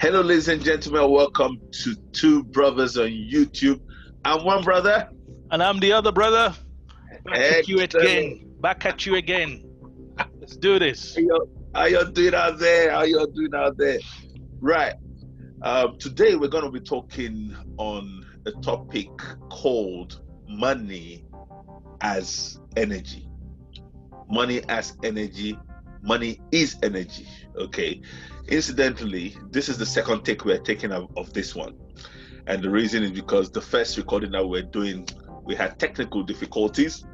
Hello, ladies and gentlemen. Welcome to Two Brothers on YouTube. I'm one brother. And I'm the other brother. Back at you again. Back at you again. Let's do this. How you doing out there? How y'all doing out there? Right. Um, today we're going to be talking on a topic called money as energy. Money as energy. Money is energy. Okay. Incidentally, this is the second take we're taking of, of this one. And the reason is because the first recording that we're doing, we had technical difficulties.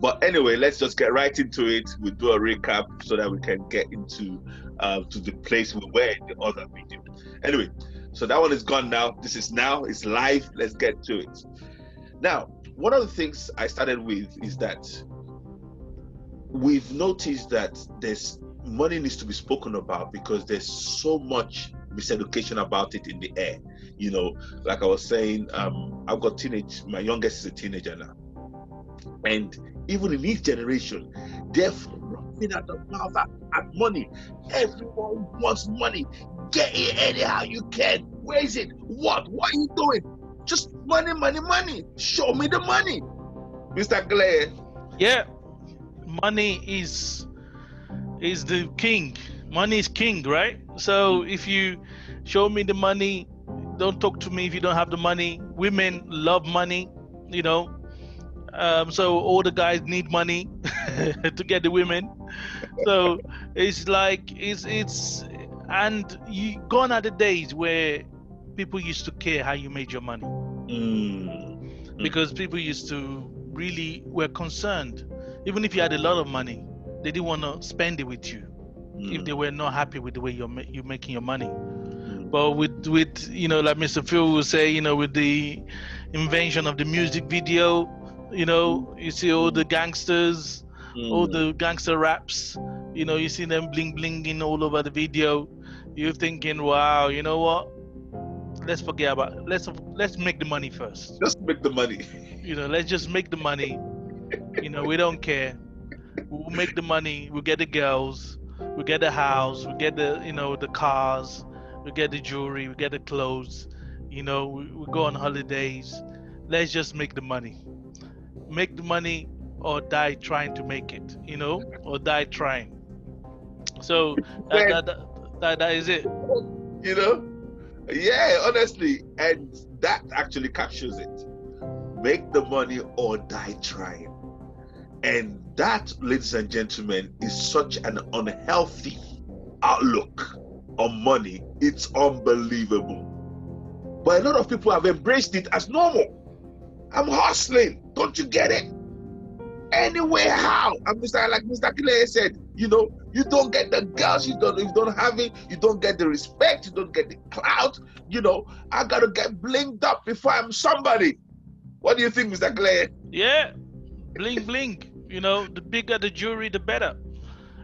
But anyway, let's just get right into it. We'll do a recap so that we can get into uh, to the place we were in the other video. Anyway, so that one is gone now. This is now, it's live. Let's get to it. Now, one of the things I started with is that we've noticed that there's money needs to be spoken about because there's so much miseducation about it in the air. You know, like I was saying, um, I've got teenage, my youngest is a teenager now. And even in this generation, they're running at the mouth at, at money. Everyone wants money. Get it anyhow you can. Where is it? What? What are you doing? Just money, money, money. Show me the money. Mr. Clay. Yeah. Money is is the king. Money is king, right? So if you show me the money, don't talk to me if you don't have the money. Women love money, you know. Um, so all the guys need money to get the women. So it's like it's it's and you gone are the days where people used to care how you made your money Mm. because people used to really were concerned even if you had a lot of money they didn't want to spend it with you if they were not happy with the way you're ma- you're making your money Mm. but with with you know like mr phil will say you know with the invention of the music video you know you see all the gangsters all Mm. the gangster raps you know you see them bling blinging all over the video you're thinking wow you know what let's forget about it. let's let's make the money first just make the money. you know let's just make the money you know we don't care we'll make the money we'll get the girls we'll get the house we'll get the you know the cars we'll get the jewelry we get the clothes you know we, we go on holidays. Let's just make the money. Make the money or die trying to make it you know or die trying. So that, that, that, that, that is it. You know? Yeah honestly and that actually captures it. Make the money or die trying. And that ladies and gentlemen is such an unhealthy outlook on money. It's unbelievable. But a lot of people have embraced it as normal. I'm hustling. Don't you get it? Anyway how? And mr like mr Kile said you know you don't get the girls you don't you don't have it you don't get the respect you don't get the clout you know. I gotta get blinked up before i'm somebody. What do you think mr Clay? Yeah, bling bling. You know, the bigger the jewelry, the better.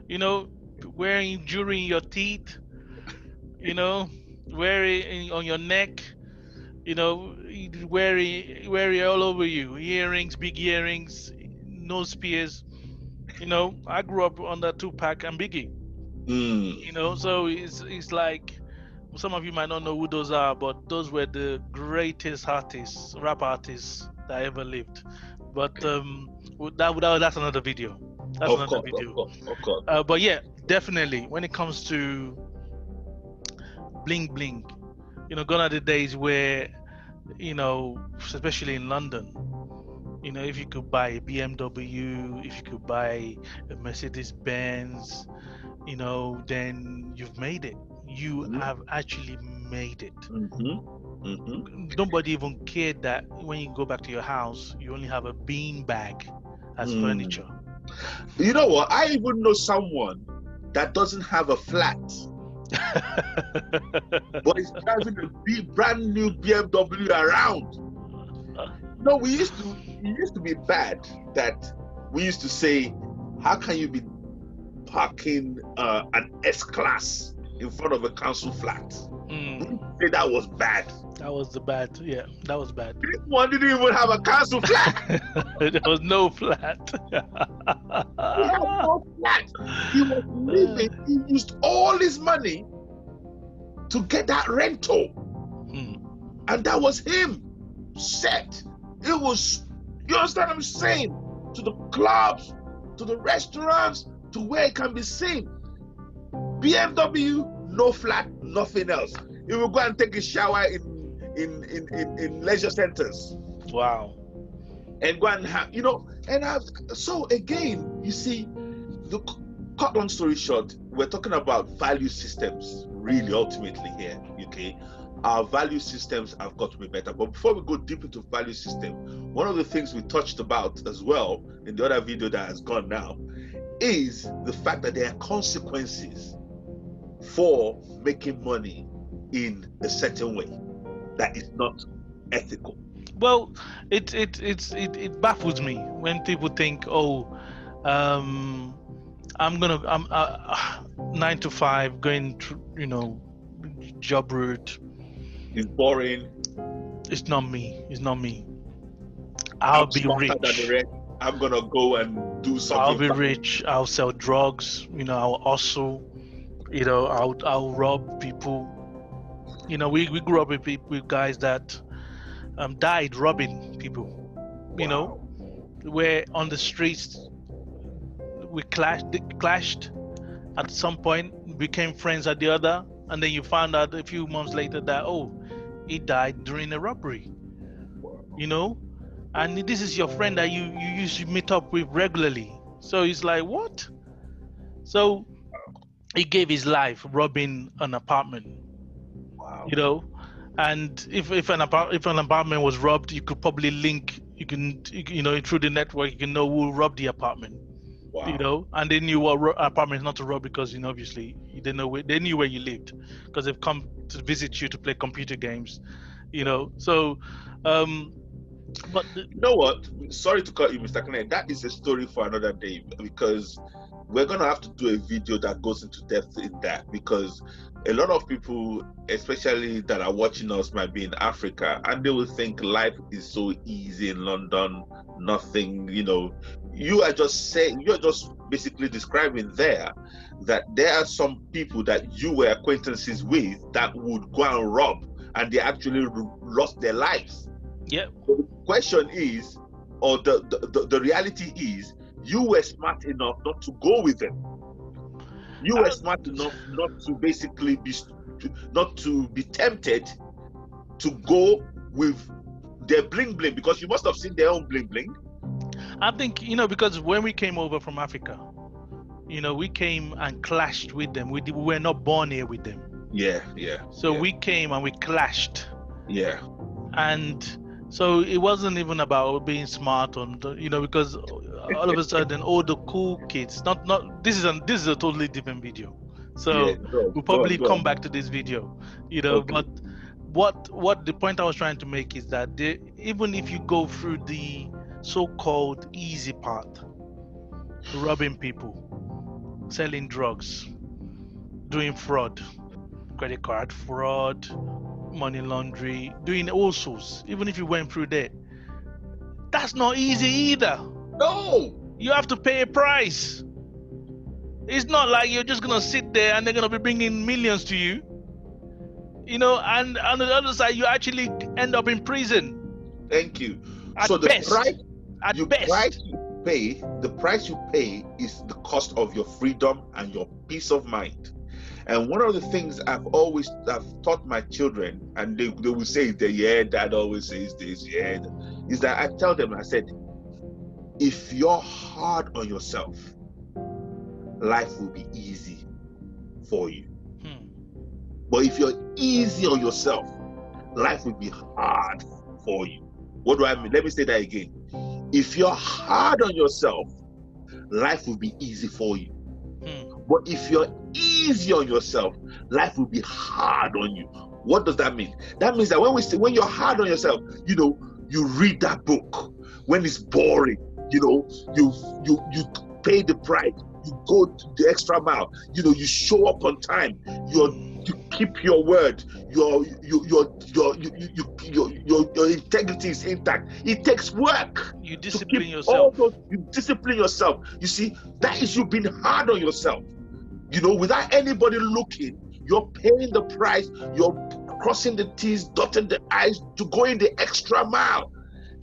You know, wearing jewelry in your teeth. You know, wearing on your neck. You know, wearing wearing all over you. Earrings, big earrings, nose piercings. You know, I grew up under Tupac and Biggie. Mm, You know, so it's it's like some of you might not know who those are, but those were the greatest artists, rap artists that ever lived. But um, that, that that's another video. That's of another course, video. of course, of course. Uh, but yeah, definitely when it comes to bling bling, you know, gone are the days where, you know, especially in London, you know, if you could buy a BMW, if you could buy a Mercedes Benz, you know, then you've made it. You Mhm. have actually made it. hmm hmm Nobody even cared that when you go back to your house, you only have a bean bag as Mm. furniture. you know what i even know someone that doesn't have a flat but is driving a big brand new bmw around No, we used to it used to be bad that we used to say, how can you be parking uh, an S class in front of a council flat? Mm, We used to say that was bad. that was the bad. Yeah, that was bad. This one didn't even have a council flat. there was no flat. He had no flat. He was living. He used all his money to get that rental. Hmm. And that was him set. It was, you understand what I'm saying? To the clubs, to the restaurants, to where it can be seen. BMW, no flat, nothing else. He will go and take a shower in in in, in, in leisure centers Wow. and go and have, you know, and have so again, you see, the cut long story short, we're talking about value systems, really ultimately here, okay. Our value systems have got to be better. But before we go deep into value system, one of the things we touched about as well in the other video that has gone now is the fact that there are consequences for making money in a certain way that is not ethical. Well, it it it's it, it baffles me when people think, oh, um, I'm gonna I'm uh, nine to five going to you know job route. It's boring. It's not me. It's not me. I'll I'm be rich. than the rest. I'm gonna go and do something. I'll be rich. I'll sell drugs. You know, I'll also, You know, I'll I'll rob people. You know, we, we grew up with with guys that um, died robbing people. You know, where on the streets we clashed clashed. At some point became friends at the other and then you found out a few months later that oh he died during a robbery you know? And this is your friend that you you used to meet up with regularly. So it's like what? So he gave his life robbing an apartment Wow. you know and if if an if an apartment was robbed you could probably link you can you know through the network you can know who robbed the apartment Wow. you know and they knew what ro- apartment is not to rob because you know obviously they didn't know where they knew where you lived because they've come to visit you to play computer games you know so um but the, You know what? Sorry to cut you, Mr. Kennedy. That is a story for another day because we're gonna have to do a video that goes into depth in that because a lot of people, especially that are watching us, might be in Africa and they will think life is so easy in London, nothing, you know. You are just saying you're just basically describing there that there are some people that you were acquaintances with that would go and rob and they actually lost their lives yeah the question is, or the, the, the, the reality is, you were smart enough not to go with them. You were smart enough not to basically be, not to be tempted to go with their bling bling because you must have seen their own bling bling. i think you know because when we came over from africa you know we came and clashed with them we, we were not born here with them Yeah, yeah. so yeah, we came and we clashed yeah, and so it wasn't even about being smart on the, you know because all of a sudden all the cool kids not not this is a this is a totally different video so yeah. Go, we'll go, probably go. come back to this video you know Okay. but what what the point i was trying to make is that they, even if you go through the so-called easy path robbing people selling drugs doing fraud credit card fraud money laundry doing all sorts even if you went through that that's not easy mm. either No, you have to pay a price. It's not like you're just gonna sit there and they're gonna be bringing millions to you. You know, and on the other side, you actually end up in prison thank you. at so the best. price at you best, price you pay the price you pay is the cost of your freedom and your peace of mind and one of the things i've always i've taught my children and they, they will say that yeah dad always says this yeah is that i tell them i said if you're hard on yourself life will be easy for you Hmm. but if you're easy on yourself life will be hard for you what do i mean let me say that again if you're hard on yourself, life will be easy for you. Hmm. But if you're easy on yourself, life will be hard on you. What does that mean? That means that when we say when you're hard on yourself, you know, you read that book. When it's boring, you know, you you you pay the price, you go the extra mile, you know, you show up on time, you're you keep your word, your your your your you, you, you, your, your your integrity is intact. It takes work You discipline yourself. those- you discipline yourself. You see, that is you being hard on yourself. You know, without anybody looking, you're paying the price, you're crossing the T's, dotting the I's to go in the extra mile.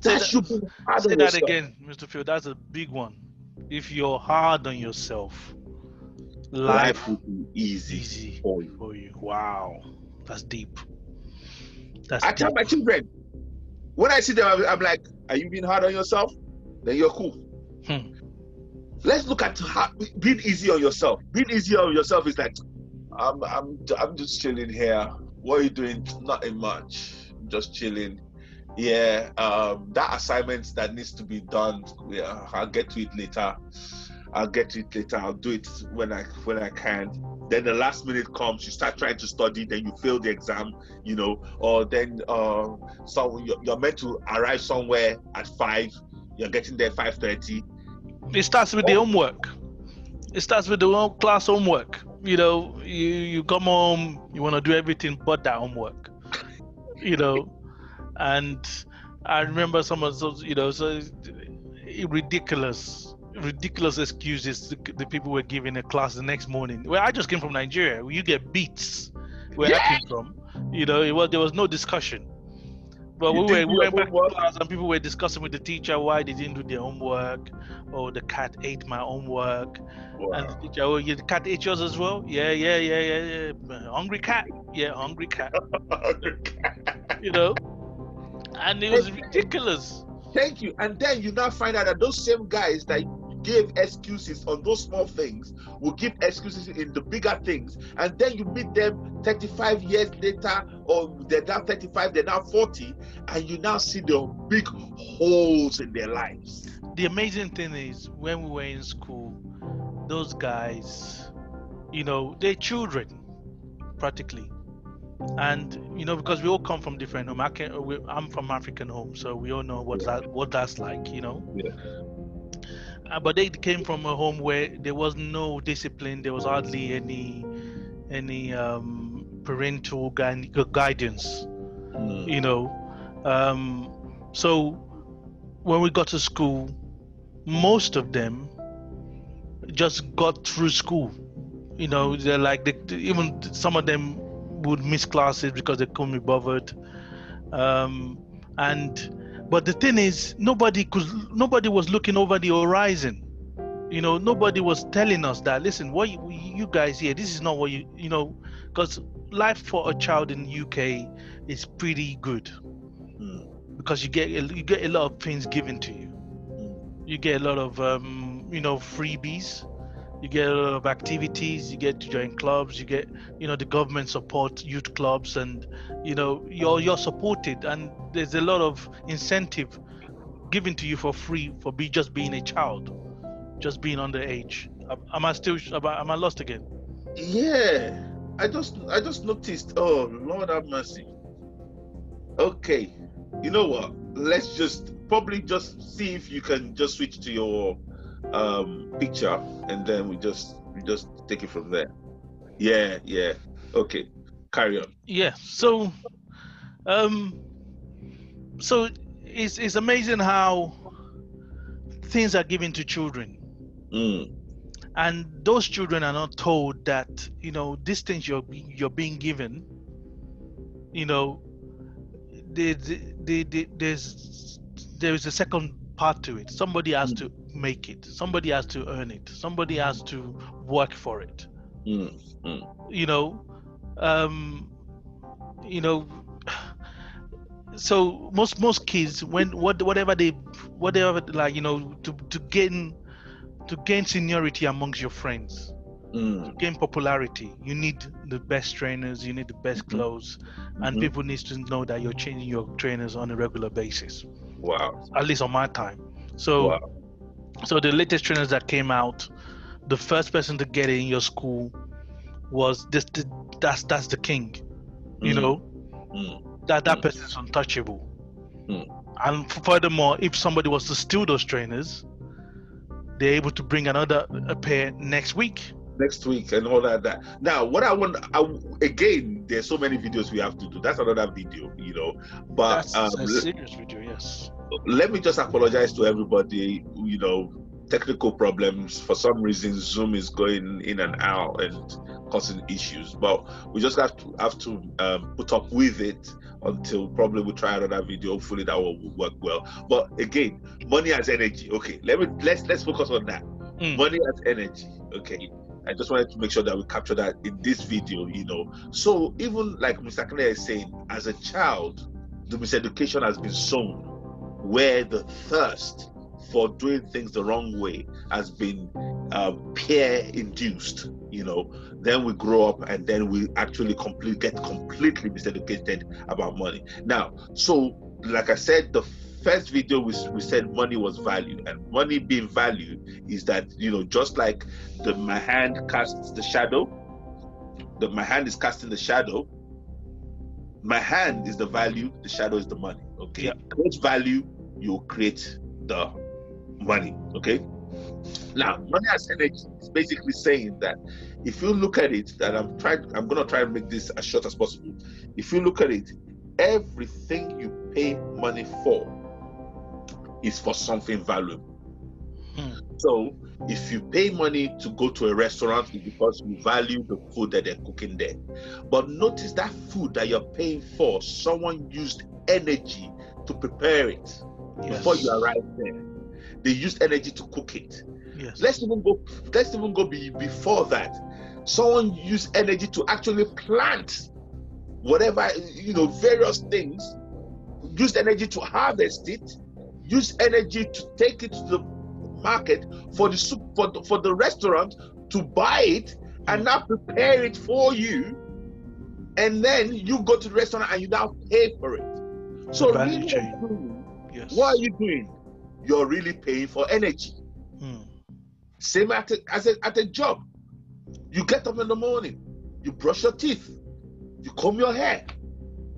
That, should be hard Say that again, Mr. Phil. That's a big one. If you're hard on yourself, life, life will be easy, easy for, you. for you. Wow, that's deep. That's I deep. tell my children when I see them, I'm, I'm, like, "Are you being hard on yourself? Then you're cool." Hmm. Let's look at how, being easy on yourself. Being easy on yourself is like, I'm, I'm, I'm just chilling here. What are you doing? Nothing much. Just chilling yeah um that assignment that needs to be done yeah i'll get to it later i'll get to it later. I'll do it when i when i can. Then the last minute comes you start trying to study then you fail the exam you know or then uh so you're, you're meant to arrive somewhere at five. You're getting there 5.30 it starts with oh. the homework. It starts with the class homework. You know you you come home you want to do everything but that homework you know. And I remember some of those, you know, so ridiculous, ridiculous excuses the, the people were giving a class the next morning. Well, I just came from Nigeria. You get beats where yeah. I came from. You know, it was there was no discussion. But you we were, we went back to class and people were discussing with the teacher why they didn't do their homework, or oh, the cat ate my homework, wow. and the teacher, oh, yeah, the cat ate yours as well. Yeah, yeah, yeah, yeah, yeah. Hungry cat. Yeah, hungry cat. hungry cat. You know and it was ridiculous. Thank you. And then you now find out that those same guys that gave excuses on those small things will give excuses in the bigger things. And then you meet them 35 years later, or they're now 35, they're now 40, and you now see the big holes in their lives. The amazing thing is, when we were in school, those guys, you know, they're children practically and you know because we all come from different home I can, we, i'm from african home so we all know what yeah. that what that's like you know yeah. Uh, but they came from a home where there was no discipline there was hardly any any um, parental guidance mm. you know um, so when we got to school most of them just got through school you know they're like they, even some of them would miss classes because they couldn't be bothered. Um, and but the thing is, nobody could, nobody was looking over the horizon. You know, nobody was telling us that. Listen, what you, you guys here, this is not what you, you know, because life for a child in UK is pretty good because you get you get a lot of things given to you. You get a lot of um, you know freebies you get a lot of activities you get to join clubs you get you know the government support youth clubs and you know you're you're supported and there's a lot of incentive given to you for free for be just being a child just being underage am i still am i lost again? Yeah i just i just noticed oh lord have mercy. Okay you know what? Let's just probably just see if you can just switch to your um, picture, and then we just we just take it from there. Yeah, yeah. Okay, carry on. Yeah. So, um, so it's it's amazing how things are given to children. Mm. And those children are not told that you know these things you're you're being given. You know, the, the, the, there's there is a second part to it. Somebody has mm. to make it. Somebody has to earn it. Somebody has to work for it. Mm, mm. You know, um, you know. So most most kids, when what whatever they whatever like you know to to gain to gain seniority amongst your friends, mm. to gain popularity, you need the best trainers, you need the best mm-hmm. clothes, mm-hmm. and people need to know that you're changing your trainers on a regular basis. Wow. At least on my time. So wow. So the latest trainers that came out, the first person to get it in your school was this. The, that's that's the king. You mm. know, mm. that that mm. person is untouchable. Mm. And furthermore, if somebody was to steal those trainers, they're able to bring another a pair next week. Next week and all that. that. Now, what I want I, again, there's so many videos we have to do. That's another video, you know. But that's um, a serious video, yes let me just apologize to everybody. You know, technical problems. For some reason, Zoom is going in and out and causing issues. But we just have to have to um, put up with it until probably we try another video. Hopefully that will work well. But again, money as energy. Okay, let me let's let's focus on that. Mm. Money as energy. Okay. I just wanted to make sure that we capture that in this video, you know. So even like Mr. Kane is saying, as a child, the miseducation has been sown where the thirst for doing things the wrong way has been uh, peer induced you know. Then we grow up and then we actually complete get completely miseducated about money. Now so like i said the first video we, we said money was value and money being value is that you know just like the my hand casts the shadow the my hand is casting the shadow my hand is the value the shadow is the money. Okay? Yeah. create value you create the money. Okay? Now money as energy is basically saying that if you look at it that i'm trying i'm to try and make this as short as possible. If you look at it everything you pay money for is for something valuable. Hmm. so if you pay money to go to a restaurant it's because you value the food that they're cooking there but notice that food that you're paying for someone used energy to prepare it Yes. before you arrive there they used energy to cook it Yes. let's even go let's even go be, before that someone used energy to actually plant whatever you know various things used energy to harvest it used energy to take it to the market for the soup for the, for the restaurant to buy it and now prepare it for you and then you go to the restaurant and you now pay for it so really. Yes. what are you doing you're really paying for energy Hmm. same at a, as a, at a job. You get up in the morning, you brush your teeth, you comb your hair.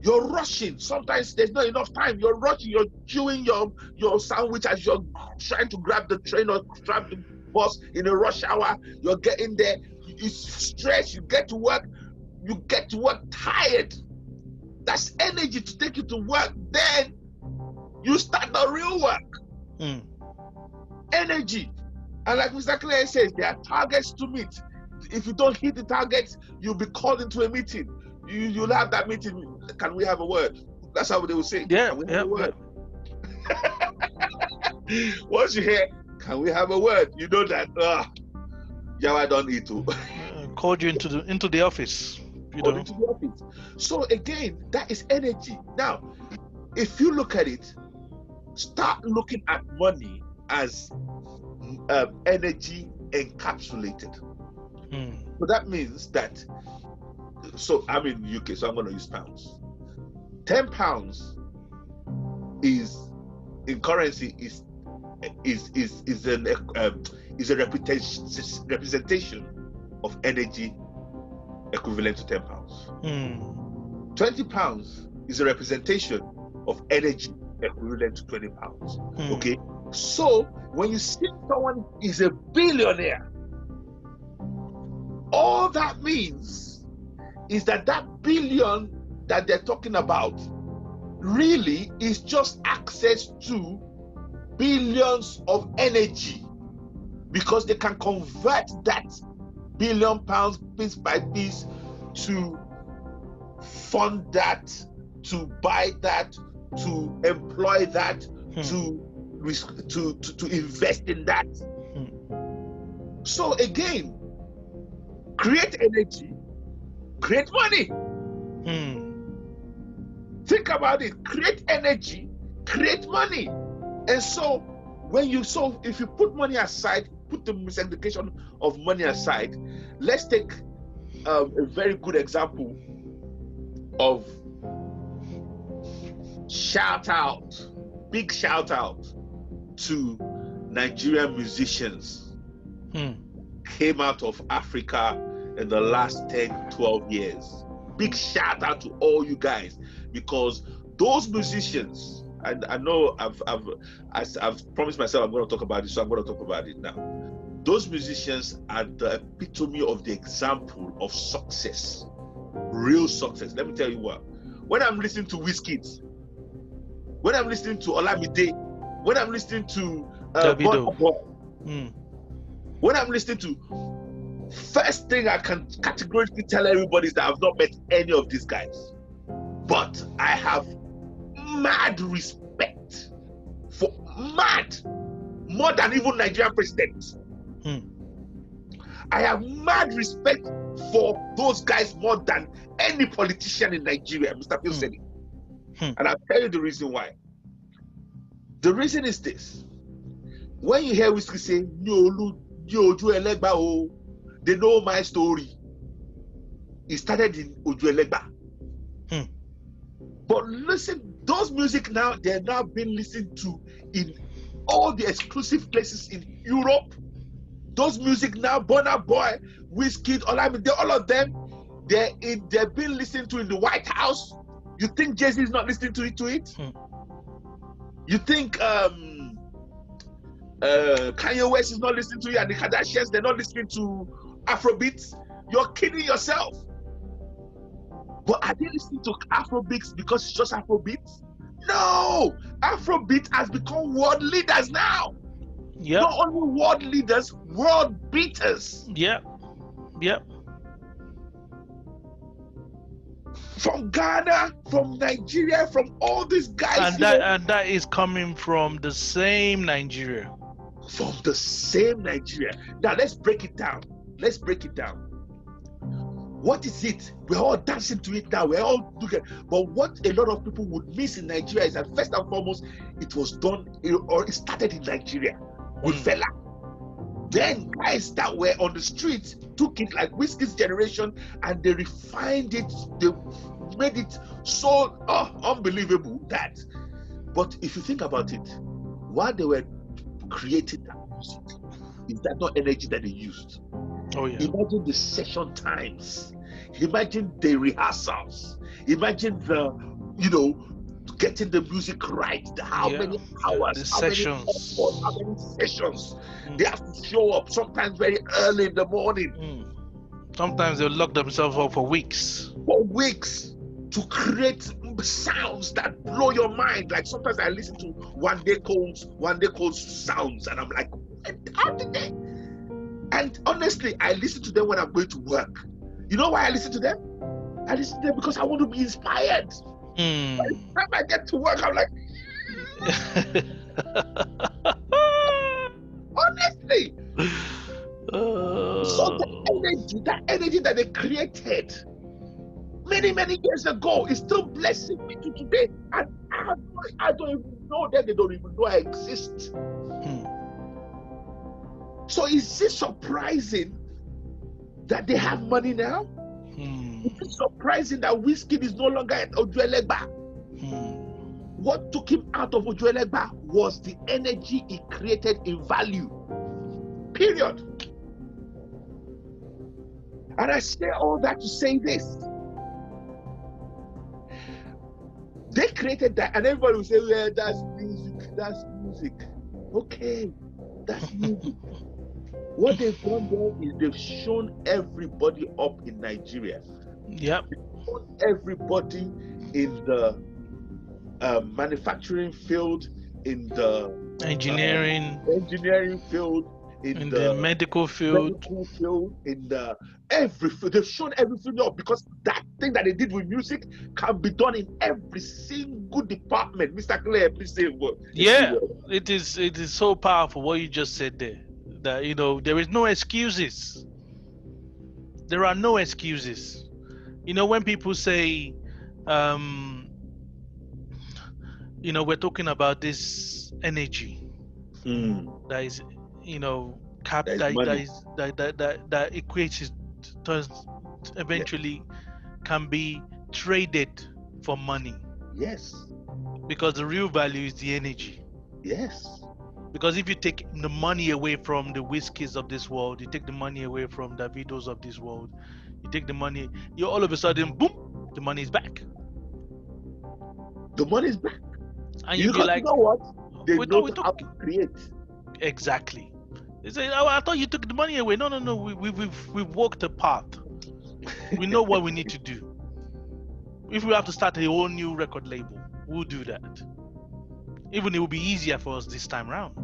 You're rushing. Sometimes there's not enough time. You're rushing. You're chewing your your sandwich as you're trying to grab the train or grab the bus in a rush hour. You're getting there. It's stress. You get to work. You get to work tired. That's energy to take you to work. Then you start the real work Hmm. energy. And like Mr. Clay says, there are targets to meet. If you don't hit the targets, you'll be called into a meeting. You, you'll have that meeting. Can we have a word? That's how they will say. Yeah, Can we have yeah, a word? Once you hear, can we have a word? You know that, ah, yeah, I don't need to. Uh, called you into the into the office. You Or know. into the office. So again, that is energy. Now, if you look at it, start looking at money as um, energy encapsulated. Hmm. So that means that. So I'm in UK, so I'm going to use pounds. Ten pounds is in currency is is is is an um, is a representation representation of energy equivalent to ten pounds. Hmm. 20 pounds is a representation of energy equivalent to 20 pounds. Hmm. Okay. So when you see someone is a billionaire, all that means is that that billion that they're talking about really is just access to billions of energy because they can convert that billion pounds piece by piece to fund that, to buy that, to employ that, Hmm. to, to to to invest in that. Hmm. So again, create energy, create money. Hmm. Think about it. Create energy, create money. And so when you so if you put money aside, put the miseducation of money aside, let's take um, a very good example of shout out, big shout out to Nigerian musicians Hmm. came out of Africa in the last 10, 12 years. Big shout out to all you guys because those musicians, and I know I've, I've, I've, promised myself I'm going to talk about it, so I'm going to talk about it now. Those musicians are the epitome of the example of success, real success. Let me tell you what. When I'm listening to Wizkid, when I'm listening to Olamide, when I'm listening to uh. Burna Mm. When I'm listening to, first thing I can categorically tell everybody is that I've not met any of these guys. But I have mad respect for mad, more than even Nigerian presidents. Hmm. I have mad respect for those guys more than any politician in Nigeria, Mr. Hmm. Hmm. And I'll tell you the reason why. The reason is this. When you hear Wizkid say, "Ní olú- ní ẹlẹ́gbà o," they know my story. It started in Ojuelegba. Hmm. But listen, those music now, they're now being listened to in all the exclusive places in Europe. Those music now, Burna Boy, Wizkid, all I mean, all of them, they're in, they're being listened to in the White House. You think Jay Z is not listening to it? To it? Hmm. You think um, uh, Kanye West is not listening to it, and the Kardashians they're not listening to Afrobeats? You're kidding yourself. But are they listening to Afrobeats because it's just Afrobeats? No, Afrobeat has become world leaders now. Yep. Not only world leaders, world beaters. Yep. Yep. From Ghana, from Nigeria, from all these guys. And that know, and that is coming from the same Nigeria. from the same Nigeria. Now let's break it down. Let's break it down. What is it? We're all dancing to it now. We're all it. But what a lot of people would miss in Nigeria is that first and foremost, it was done or it started in Nigeria with Mm. Fela. Then guys that were on the streets took it like Wizkid's generation and they refined it. They made it so oh, unbelievable that. But if you think about it, while they were creating that music, is that not energy that they used? Oh yeah. Imagine the session times. Imagine the rehearsals. Imagine the, you know, getting the music right. How Yeah, many hours? the how many sessions. efforts, how many sessions? Mm. They have to show up sometimes very early in the morning Mm. Sometimes they'll lock themselves up for weeks. for weeks to create sounds that blow your mind. Like sometimes I listen to one day calls, one day calls sounds, and I'm like, how did they? And honestly, I listen to them when I'm going to work. You know why I listen to them? I listen to them because I want to be inspired. Mm. When I get to work, I'm like, honestly. So the Uh, energy, that energy that they created many, many years ago is still blessing me to today. And I, no- I don't even know them, they don't even know I exist. So is it surprising that they have money now? Hmm. Is it surprising that Wizkid is no longer at Ojuelegba? Hmm. What took him out of Ojuelegba was the energy he created in value. Period. And I say all that to say this. They created that, and everybody will say, Well, that's music, that's music. Okay, that's music. What they've done there is they've shown everybody up in Nigeria Yep. everybody in the uh, manufacturing field, in the Engineering, engineering field, in, in the, the medical field. medical field, in the every field. They've shown everything up because that thing that they did with music can be done in every single department. Mr. Claire, please say a word. Yeah, it is. It is so powerful what you just said there. That you know there is no excuses. There are no excuses. You know when people say, um, you know, we're talking about this energy Mm, that is, you know, cap That is that, that money. that that that, that equates it turns eventually can be traded for money yes, because the real value is the energy. yes, Because if you take the money away from the Wizkids of this world, you take the money away from the Davidos of this world, you take the money, you all of a sudden, boom, the money is back, the money's back. and You you be like, you know what? Oh, they we know how to create. exactly. They say, oh, I thought you took the money away. No, no, no. We, we, we've we've walked a path. We know what we need to do. If we have to start a whole new record label, we'll do that. Even it will be easier for us this time round.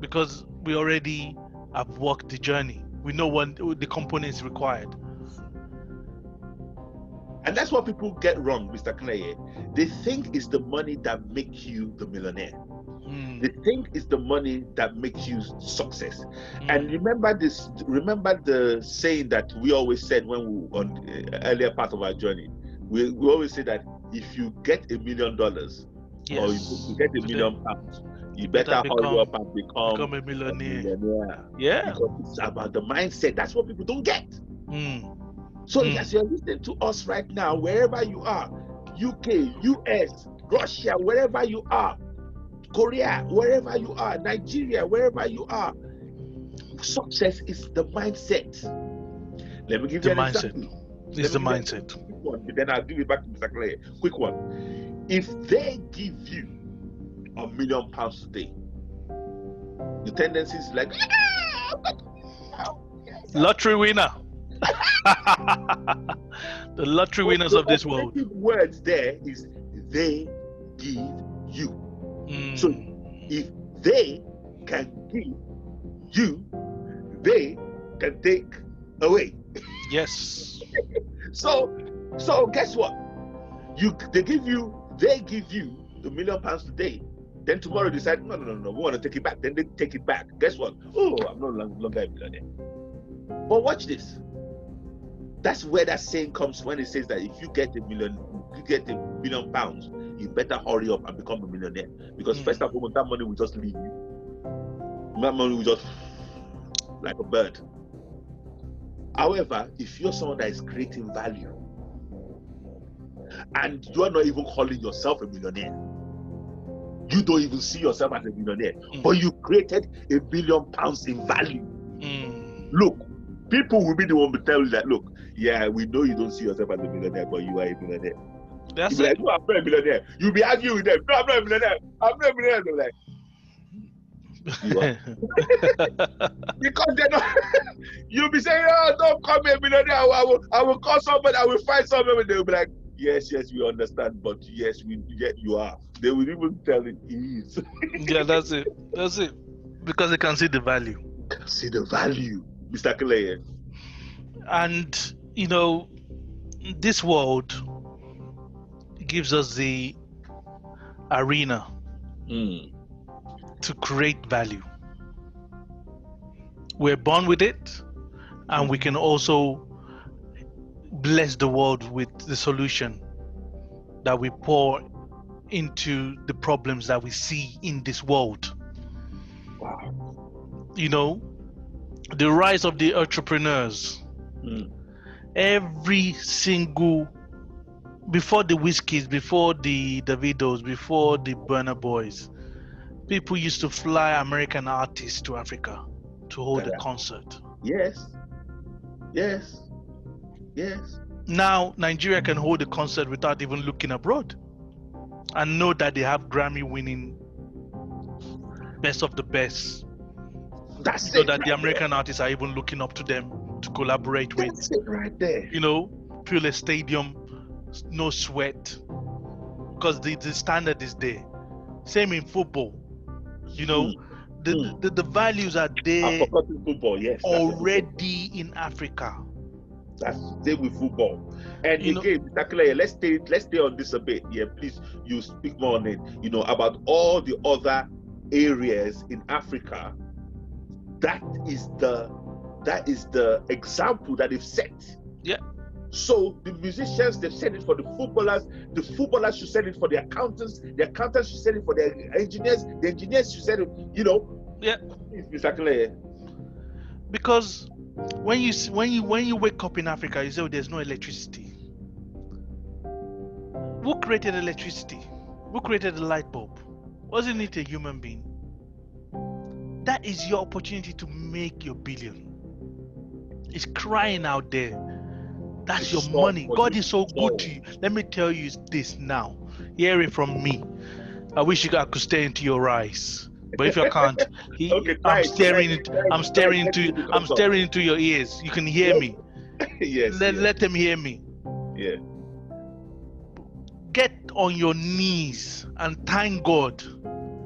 because we already have walked the journey. We know what the components required. And that's what people get wrong, Mr. Clay. They think it's the money that makes you the millionaire. Mm, They think it's the money that makes you success. mm, And remember this. Remember the saying that we always said when we on uh, earlier part of our journey. We, we always say that if you get a million dollars or if yes. you get a million pounds, you better better hurry become- up and become, become a a millionaire. millionaire. Yeah. Because it's about the mindset. That's what people don't get. Mm, So Mm. as you're listening to us right now, wherever you are, UK, US, Russia, wherever you are, Korea, wherever you are, Nigeria, wherever you are, success is the mindset. Let me give The you an mindset. example. it's the mindset. you a Quick one, then I'll give it back to Mr. Clay. Quick one. If they give you a million pounds today, the tendency is like, "Ah, I'm not- Lottery winner. the lottery winners of this world. The words there is they give you. Mm, So- If they can give you, they can take away. yes. So, so guess what? You they give you, they give you the million pounds today. Then tomorrow decide, no, no, no, no, we want to take it back. Then they take it back. Guess what? Oh, I'm no longer a millionaire. But watch this. That's where that saying comes when it says that if you get a million, you get a million pounds, you better hurry up and become a millionaire. Because Mm. first and foremost, that money will just leave you. That money will just like a bird. However, if you're someone that is creating value and you are not even calling yourself a millionaire, you don't even see yourself as a millionaire, Mm. but you created a billion pounds in value. Mm, Look, people will be the one to tell you that, look, yeah, we know you don't see yourself as a millionaire, but you are a millionaire. that's You'll it. like, no, I'm not a millionaire. You'll be arguing with them. No, I'm not a millionaire. I'm not a millionaire. They're like, because they're not. You'll be saying, "Oh, don't call me a millionaire. I will, I will, I will call somebody. I will find somebody." They'll be like, "Yes, yes, we understand, but yes, we yet you are." They will even tell it is. yeah, that's it. That's it. Because they can see the value. See the value, Mr. Clay. And, you know, this world gives us the arena Mm. to create value. We're born with it, and we can also bless the world with the solution that we pour into the problems that we see in this world. Wow. You know, the rise of the entrepreneurs. Mm. Every single before the Wizkids, before the Davidos, before the Burna Boys, people used to fly American artists to Africa to hold a concert. Yes. Yes. Yes. Now Nigeria can hold a concert without even looking abroad and know that they have Grammy winning best of the best. That's So that the right American artists are even looking up to them to collaborate there. with. That's it right there. You know, fill a stadium, no sweat. Because the, the standard is there. Same in football. You know, the, Mm. the, the values are there football. Yes. already in Africa. That's same with football. And You know- again, Mr. Clay, let's stay let's stay on this a bit. Yeah, please you speak more on it, you know, about all the other areas in Africa. That is the that is the example that they've set. Yeah. So the musicians they've set it for the footballers, the footballers should set it for the accountants, the accountants should set it for the engineers, the engineers should set it, you know. Yeah. Please, Mr. Clay. because when you when you when you wake up in Africa, you say oh, there's no electricity. Who created electricity? Who created the light bulb? Wasn't it a human being? That is your opportunity to make your billion. It's crying out there. That's It's your so money. God is so good to you. Let me tell you this now. Hear it from me. I wish you I could stare into your eyes. But if you can't, he, Okay, I'm staring into I'm staring into I'm staring into your ears. You can hear me. yes. Let, yes. let them hear me. yeah. Get on your knees and thank God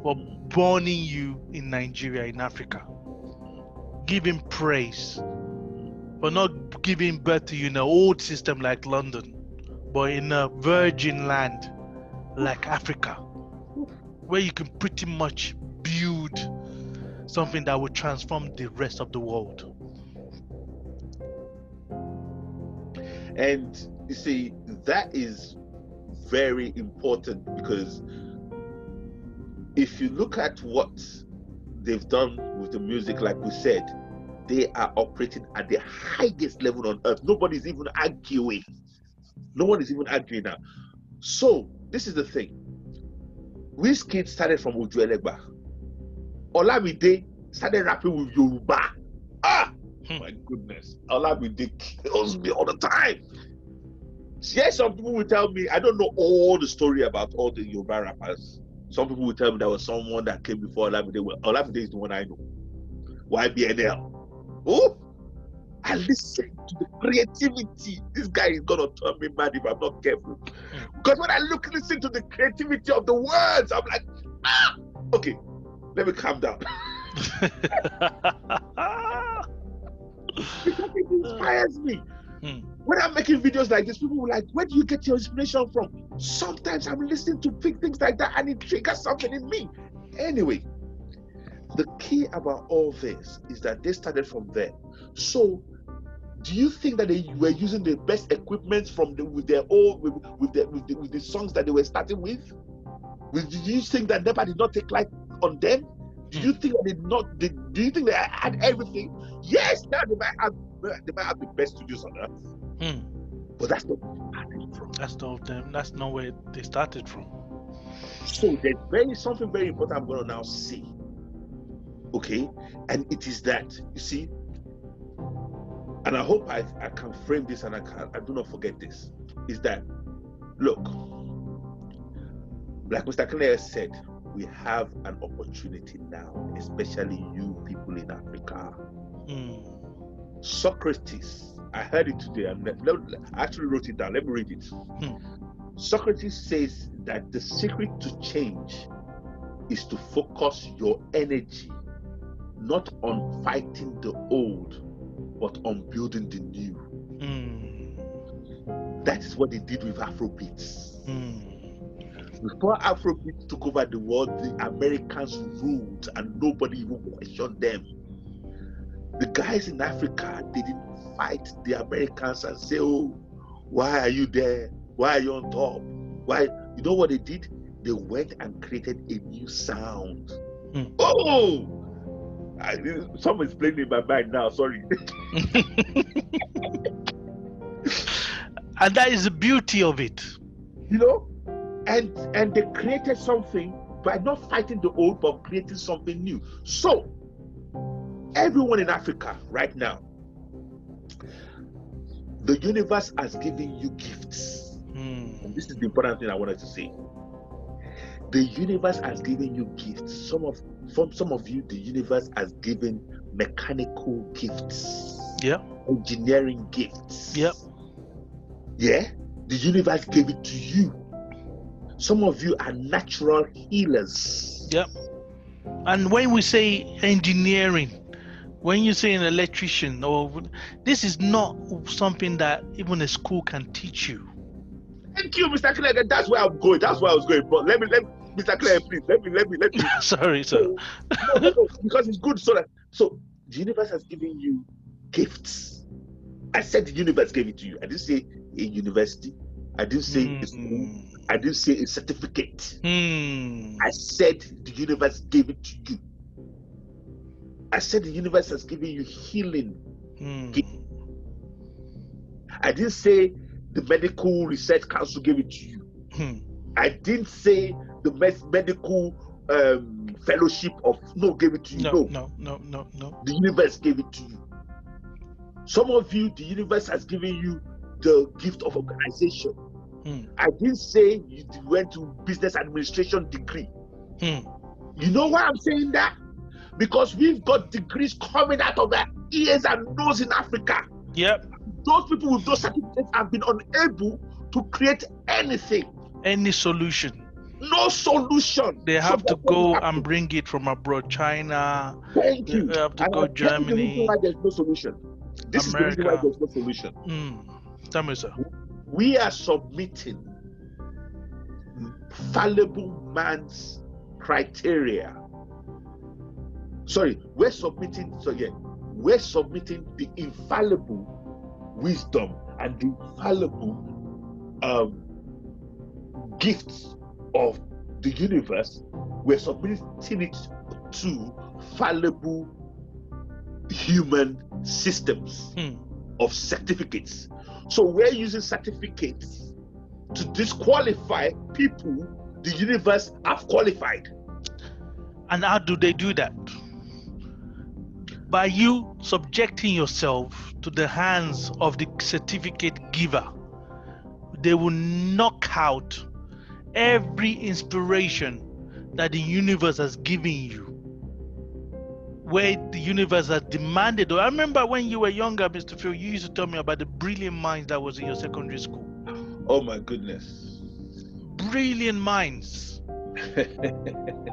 for burning you in Nigeria, in Africa. Giving praise, for not giving birth to you in an old system like London, but in a virgin land like Africa, where you can pretty much build something that will transform the rest of the world. And you see, that is very important because if you look at what they've done with the music, like we said, they are operating at the highest level on earth. Nobody's even arguing. No one is even arguing now. So, this is the thing. Wizkid started from Oju Elegba. Olamide started rapping with Yoruba. Ah, Hmm. my goodness. Olamide kills me all the time. Yes, some people will tell me, I don't know all the story about all the Yoruba rappers. Some people will tell me there was someone that came before Olamide. Well, Olamide is the one I know. YBNL. Oh, I listen to the creativity. This guy is gonna turn me mad if I'm not careful. Because when I look, listen to the creativity of the words, I'm like, ah, okay, let me calm down. because it inspires me. Hmm. When I'm making videos like this, people will like, where do you get your inspiration from? Sometimes I'm listening to big things like that and it triggers something in me. Anyway, the key about all this is that they started from there. So, do you think that they were using the best equipment from the, with their old with, with, the, with, the, with the songs that they were starting with? With- Do you think that NEPA did not take life on them? Do you think that they did not? Did, do you think they had everything? Yes, now they might have they might have the best studios on earth, Hmm. but that's not where they started from. That's not them. That's not where they started from. So there's very something very important I'm going to now say. Okay, and it is that you see, and I hope I, I can frame this and I can I do not forget this. Is that look, like Mr. Claire said, we have an opportunity now, especially you people in Africa. Hmm. Socrates, I heard it today. and let- let- I actually wrote it down. Let me read it. Socrates says that the secret to change is to focus your energy not on fighting the old, but on building the new. Hmm. That is what they did with Afrobeats. Hmm. Before Afrobeat took over the world, the Americans ruled and nobody even questioned them. The guys in Africa didn't fight the Americans and say, Oh, why are you there? Why are you on top? Why? You know what they did? They went and created a new sound. Hmm. Oh! I, someone's playing in my mind now, sorry. and that is the beauty of it. you know and and they created something by not fighting the old but creating something new so everyone in africa right now the universe has given you gifts Hmm. and this is the important thing i wanted to say the universe has given you gifts some of from some of you the universe has given mechanical gifts Yep. engineering gifts Yep. yeah the universe gave it to you some of you are natural healers Yep. And when we say engineering, when you say an electrician, or this is not something that even a school can teach you. thank you mr Clegg. that's where i'm going that's where i was going but let me let me mr Clegg, please let me let me let me Sorry, sir. no, no, no, because it's good so that so the universe has given you gifts i said the universe gave it to you i didn't say a university i didn't say a school Hmm. i didn't say a certificate Hmm. I said the universe gave it to you. I said the universe has given you healing. Hmm. I didn't say the medical research council gave it to you. Hmm. I didn't say the mes- medical um, fellowship of no gave it to you. No, No, no, no, no, no. the universe gave it to you. Some of you, the universe has given you the gift of organization. Hmm. I didn't say you went to business administration degree. Hmm. You know why I'm saying that? Because we've got degrees coming out of our ears and nose in Africa. Yep. Those people with those certificates have been unable to create anything. Any solution. No solution. They So have to go and bring it from abroad, China. Thank They you. have to And go tell the why there's no solution. This is the reason why there's no solution. Mm. Tell me, sir. We are submitting fallible man's criteria. Sorry, we're submitting. So yeah, we're submitting the infallible wisdom and the infallible um, gifts of the universe. We're submitting it to fallible human systems Hmm. of certificates. So we're using certificates to disqualify people the universe have qualified. And how do they do that? By you subjecting yourself to the hands of the certificate giver, they will knock out every inspiration that the universe has given you. Where the universe has demanded. I remember when you were younger, Mr. Phil, you used to tell me about the brilliant minds that was in your secondary school. Oh my goodness. Brilliant minds.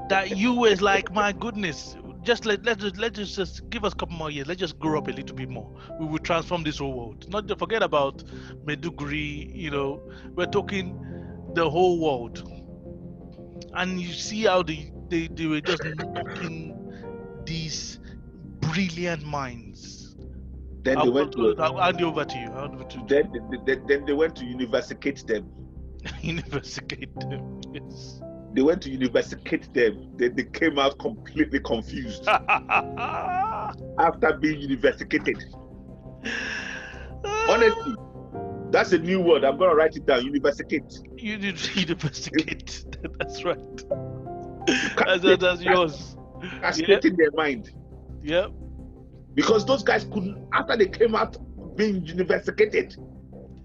that you was like, my goodness, just let let's just let's just, just give us a couple more years. Let's just grow up a little bit more. We will transform this whole world. Not to forget about Maiduguri. You know, we're talking the whole world, and you see how they they, they were just knocking these brilliant minds. Then they went to I'll hand over to you. I'll hand it over to then, then, then- then they went to universicate them. University. Yes. They went to universicate them. Then they came out completely confused after being universicated. Honestly, that's a new word. I'm gonna write it down. Universicate. you did investigate. That's right. That's, that's, that's yours. Castrating their mind. Yep. Because those guys couldn't after they came out being universicated,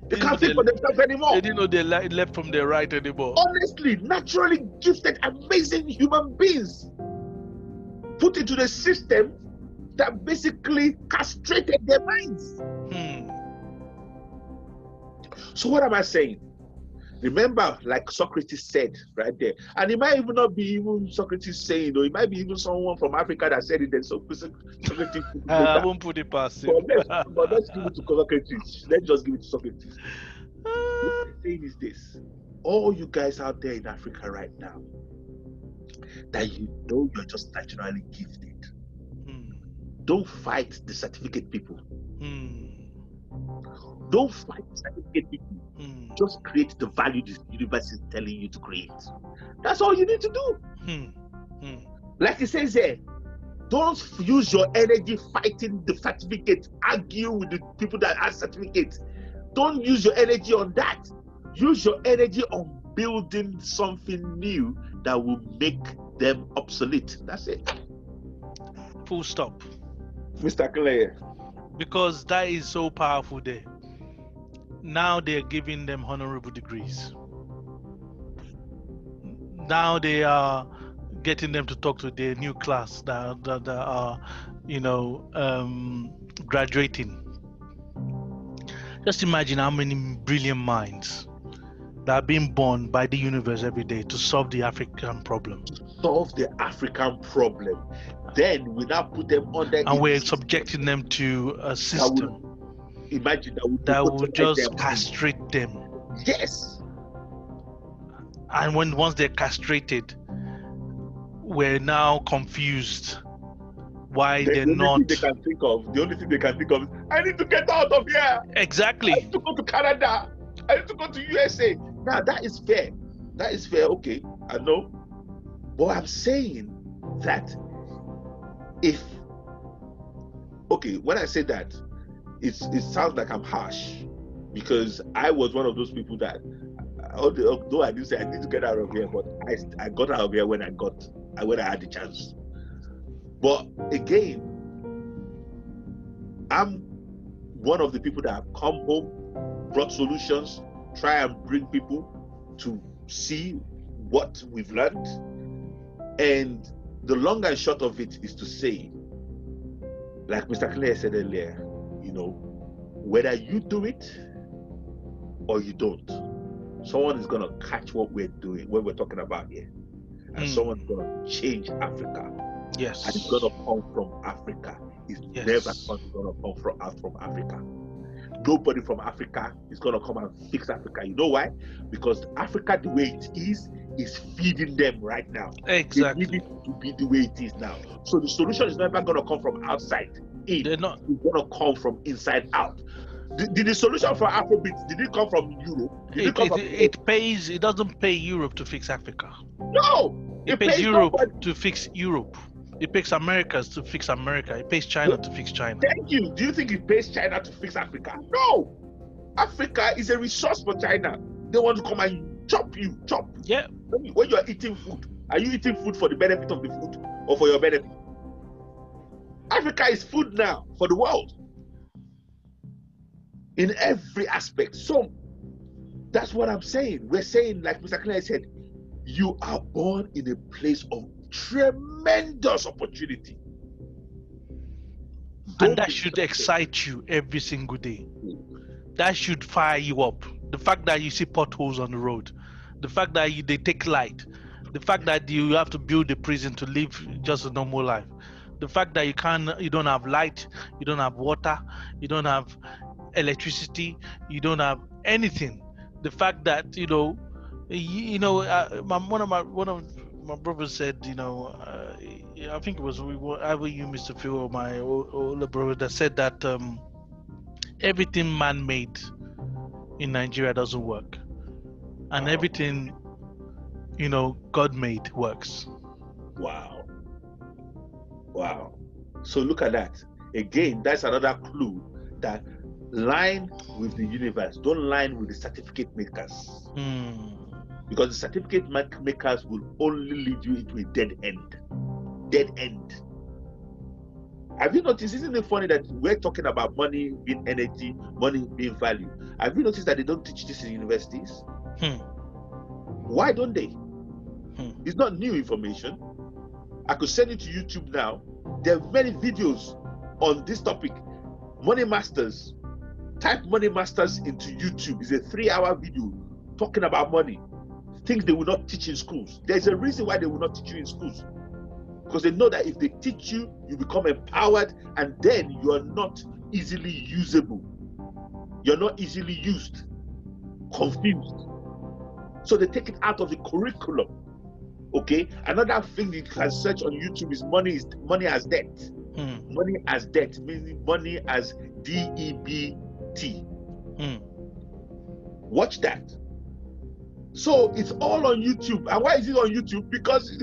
they They can't think for themselves anymore. They didn't know they left from their right anymore. honestly, naturally gifted, amazing human beings put into the system that basically castrated their minds. So, what am I saying? Remember, like Socrates said right there, and it might even not be even Socrates saying, or it might be even someone from Africa that said it. Then so Socrates. put Uh, I won't put it past him. but, let's, but let's give it to Socrates. Let's just give it to Socrates. What I'm saying is this: all you guys out there in Africa right now, that you know you're just naturally gifted, Hmm. don't fight the certificate people. Hmm. Don't fight the certificate people. Hmm. Just create the value this universe is telling you to create. That's all you need to do. Hmm. Hmm. Like it says here, don't use your energy fighting the certificate, argue with the people that have certificates. Don't use your energy on that. Use your energy on building something new that will make them obsolete. That's it. Full stop. Mr. Clay. Because that is so powerful there. Now they're giving them honorable degrees. Now they are getting them to talk to their new class that, that, that are, you know, um, graduating. Just imagine how many brilliant minds that are being born by the universe every day to solve the African problem. Solve the African problem. Then we now put them under And we're subjecting them to a system Imagine that we that put just them. castrate them. Yes. and when once they're castrated we're now confused why The, they're the only not thing they can think of, the only thing they can think of is, I need to get out of here. Exactly. I need to go to Canada. I need to go to USA. Now that is fair. That is fair. Okay, I know. But I'm saying that if okay, when I say that, it's it sounds like I'm harsh because I was one of those people that although I didn't say I need to get out of here, but I I got out of here when I got when I had the chance. But again, I'm one of the people that have come home, brought solutions, try and bring people to see what we've learned. And the long and short of it is to say, like Mr. Claire said earlier, you know, whether you do it or you don't, someone is going to catch what we're doing, what we're talking about here, and Mm. someone's going to change Africa. Yes. And it's going to come from Africa. It's Yes. never going to come from out from Africa. Nobody from Africa is going to come and fix Africa. You know why? Because Africa, the way it is, is feeding them right now. They Exactly. need it to be the way it is now. So the solution is never going to come from outside in. They're not. It's going to come from inside out. Did, did the solution for Afrobeat did it come from Europe? Did it, It, come it, from it pays. It doesn't pay Europe to fix Africa. no? It, pays pays Europe nobody. to fix Europe. It pays Americas to fix America. It pays China to fix China. Thank you. Do you think it pays China to fix Africa? No. Africa is a resource for China. They want to come and chop you, chop. Yeah. When you, when you are eating food, are you eating food for the benefit of the food or for your benefit? Africa is food now for the world in every aspect. So that's what I'm saying. We're saying, like Mr. Clay said, you are born in a place of tremendous opportunity. Don't and that should excite you every single day. That should fire you up. The fact that you see potholes on the road, the fact that you, they take light, the fact that you have to build a prison to live just a normal life, the fact that you can't, you don't have light, you don't have water, you don't have electricity, you don't have anything. The fact that you know, you, you know, uh, my, one of my one of my brothers said, you know, uh, I think it was either you, Mr. Phil, or my older brother that said that um, everything man-made in Nigeria doesn't work, and everything, you know, God-made works. Wow. Wow. So look at that. Again, that's another clue that line with the universe, don't line with the certificate makers. Hmm. Because the certificate ma- makers will only lead you into a dead end. Dead end. Have you noticed? Isn't it funny that we're talking about money being energy, money being value? Have you noticed that they don't teach this in universities? Hmm. Why don't they? Hmm. It's not new information. I could send it to YouTube now. There are many videos on this topic. Money Masters. Type Money Masters into YouTube. It's a three hour video talking about money. Things they will not teach in schools. There's a reason why they will not teach you in schools. Because they know that if they teach you, you become empowered and then you are not easily usable. You're not easily used, confused. So they take it out of the curriculum. Okay. Another thing you can search on YouTube is money is money as debt. Hmm. Money as debt, meaning money as D E B T. Hmm. Watch that. So it's all on YouTube. And why is it on YouTube? Because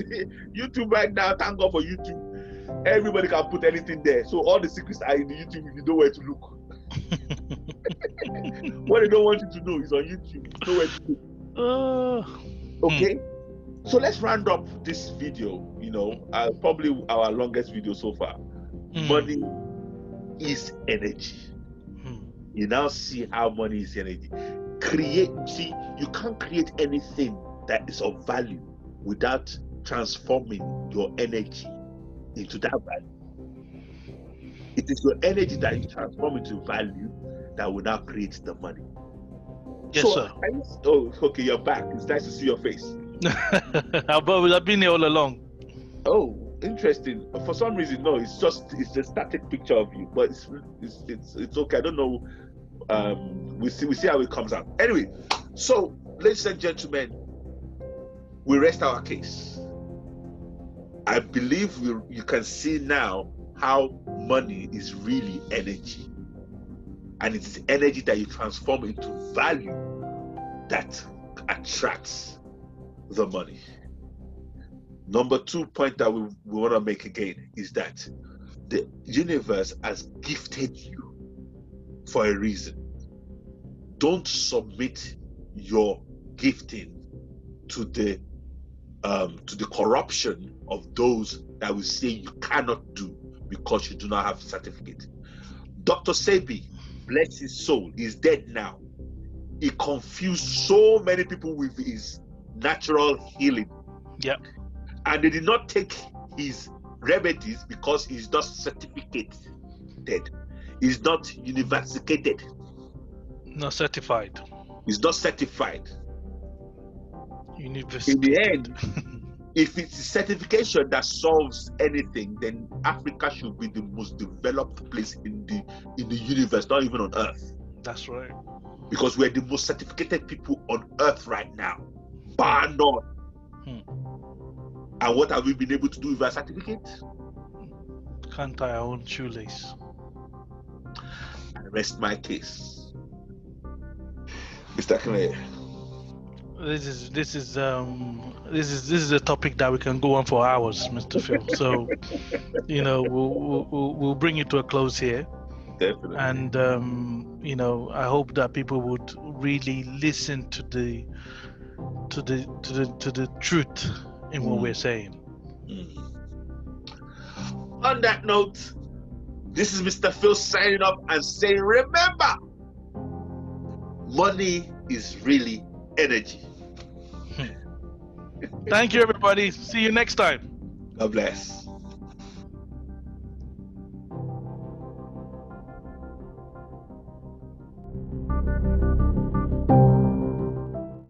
YouTube right now, thank God for YouTube. Everybody can put anything there. So all the secrets are in YouTube if you know where to look. What they don't want you to know is on YouTube. You know where to look. Uh, Okay. So let's round up this video. You know, uh, probably our longest video so far. hmm. Money is energy. Hmm. You now see how money is energy. Create, see, you can't create anything that is of value without transforming your energy into that value. It is your energy that you transform into value that will now create the money. Yes, So, sir. oh, okay, you're back. It's nice to see your face. I've always- I've been here all along. Oh, interesting. For some reason, no, it's just it's a static picture of you, but it's it's it's, it's okay. I don't know. Um, we see we see how it comes out. Anyway, so ladies and gentlemen, we rest our case. I believe we, you can see now how money is really energy, and it's energy that you transform into value that attracts the money. Number two point that we, we want to make again is that the universe has gifted you for a reason. Don't submit your gifting to the um, to the corruption of those that will say you cannot do because you do not have a certificate. Dr. Sebi, bless his soul, he's dead now. He confused so many people with his natural healing Yep. and they did not take his remedies because he's not certificated. He's not universicated. Not certified. He's not certified. University. In the end, if it's certification that solves anything, then Africa should be the most developed place in the in the universe, not even on Earth. That's right. Because we're the most certificated people on Earth right now, bar none. Hmm. And what have we been able to do with our certificate? Can't tie our own shoelace. I rest my case. Mr. Clay. This is this is um this is this is a topic that we can go on for hours, Mr. Phil. So, you know, we'll we'll, we'll bring it to a close here. Definitely. and um, you know i hope that people would really listen to the to the to the to the truth in what Mm. we're saying Mm. On that note, this is Mr. Phil signing off and saying, remember, money is really energy. Thank you everybody see you next time God bless.